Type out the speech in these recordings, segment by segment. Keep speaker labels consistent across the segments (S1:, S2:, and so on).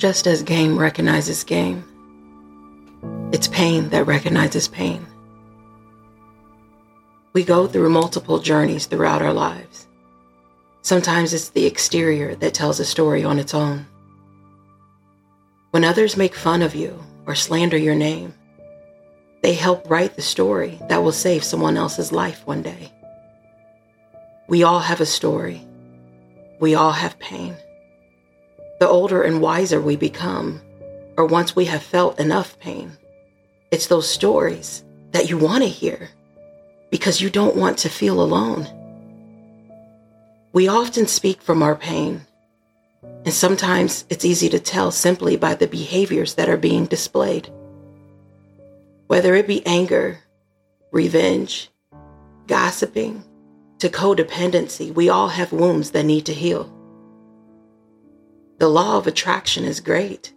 S1: Just as game recognizes game, it's pain that recognizes pain. We go through multiple journeys throughout our lives. Sometimes it's the exterior that tells a story on its own. When others make fun of you or slander your name, they help write the story that will save someone else's life one day. We all have a story. We all have pain. The older and wiser we become, or once we have felt enough pain, it's those stories that you want to hear because you don't want to feel alone. We often speak from our pain, and sometimes it's easy to tell simply by the behaviors that are being displayed. Whether it be anger, revenge, gossiping, to codependency, we all have wounds that need to heal. The law of attraction is great,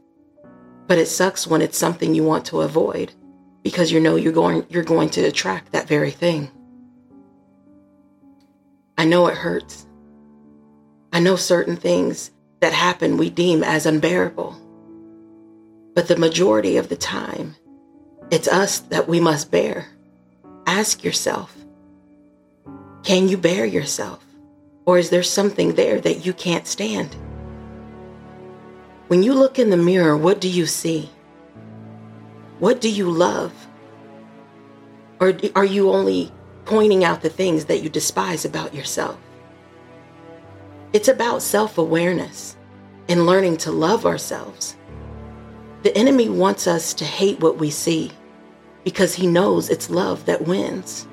S1: but it sucks when it's something you want to avoid because you know you're going you're going to attract that very thing. I know it hurts. I know certain things that happen we deem as unbearable. But the majority of the time, it's us that we must bear. Ask yourself can you bear yourself? Or is there something there that you can't stand? When you look in the mirror, what do you see? What do you love? Or are you only pointing out the things that you despise about yourself? It's about self awareness and learning to love ourselves. The enemy wants us to hate what we see because he knows it's love that wins.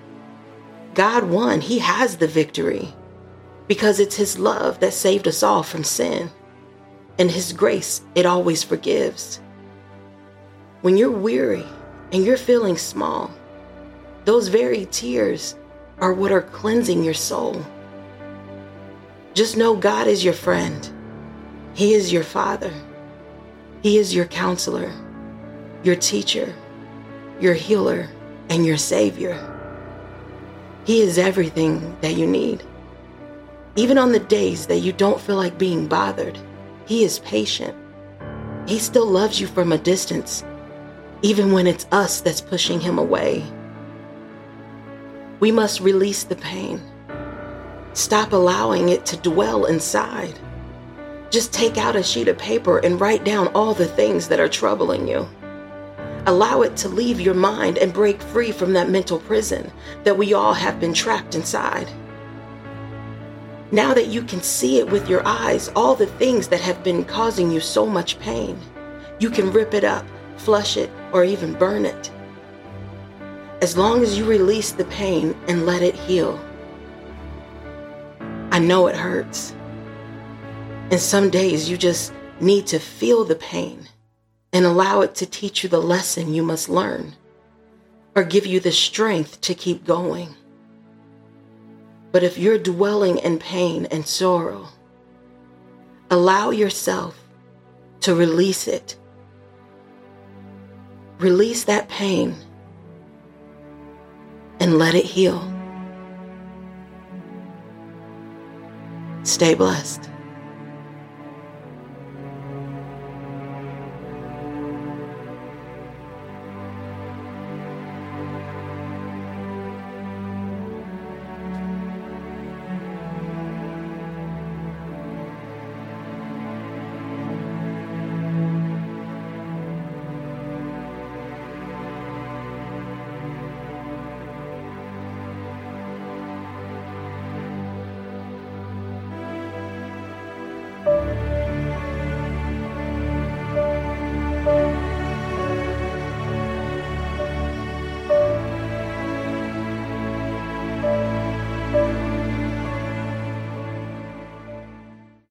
S1: God won. He has the victory because it's His love that saved us all from sin. And His grace, it always forgives. When you're weary and you're feeling small, those very tears are what are cleansing your soul. Just know God is your friend. He is your father. He is your counselor, your teacher, your healer, and your savior. He is everything that you need. Even on the days that you don't feel like being bothered, He is patient. He still loves you from a distance, even when it's us that's pushing Him away. We must release the pain. Stop allowing it to dwell inside. Just take out a sheet of paper and write down all the things that are troubling you. Allow it to leave your mind and break free from that mental prison that we all have been trapped inside. Now that you can see it with your eyes, all the things that have been causing you so much pain, you can rip it up, flush it, or even burn it. As long as you release the pain and let it heal. I know it hurts. And some days you just need to feel the pain and allow it to teach you the lesson you must learn or give you the strength to keep going. But if you're dwelling in pain and sorrow, allow yourself to release it. Release that pain and let it heal. Stay blessed.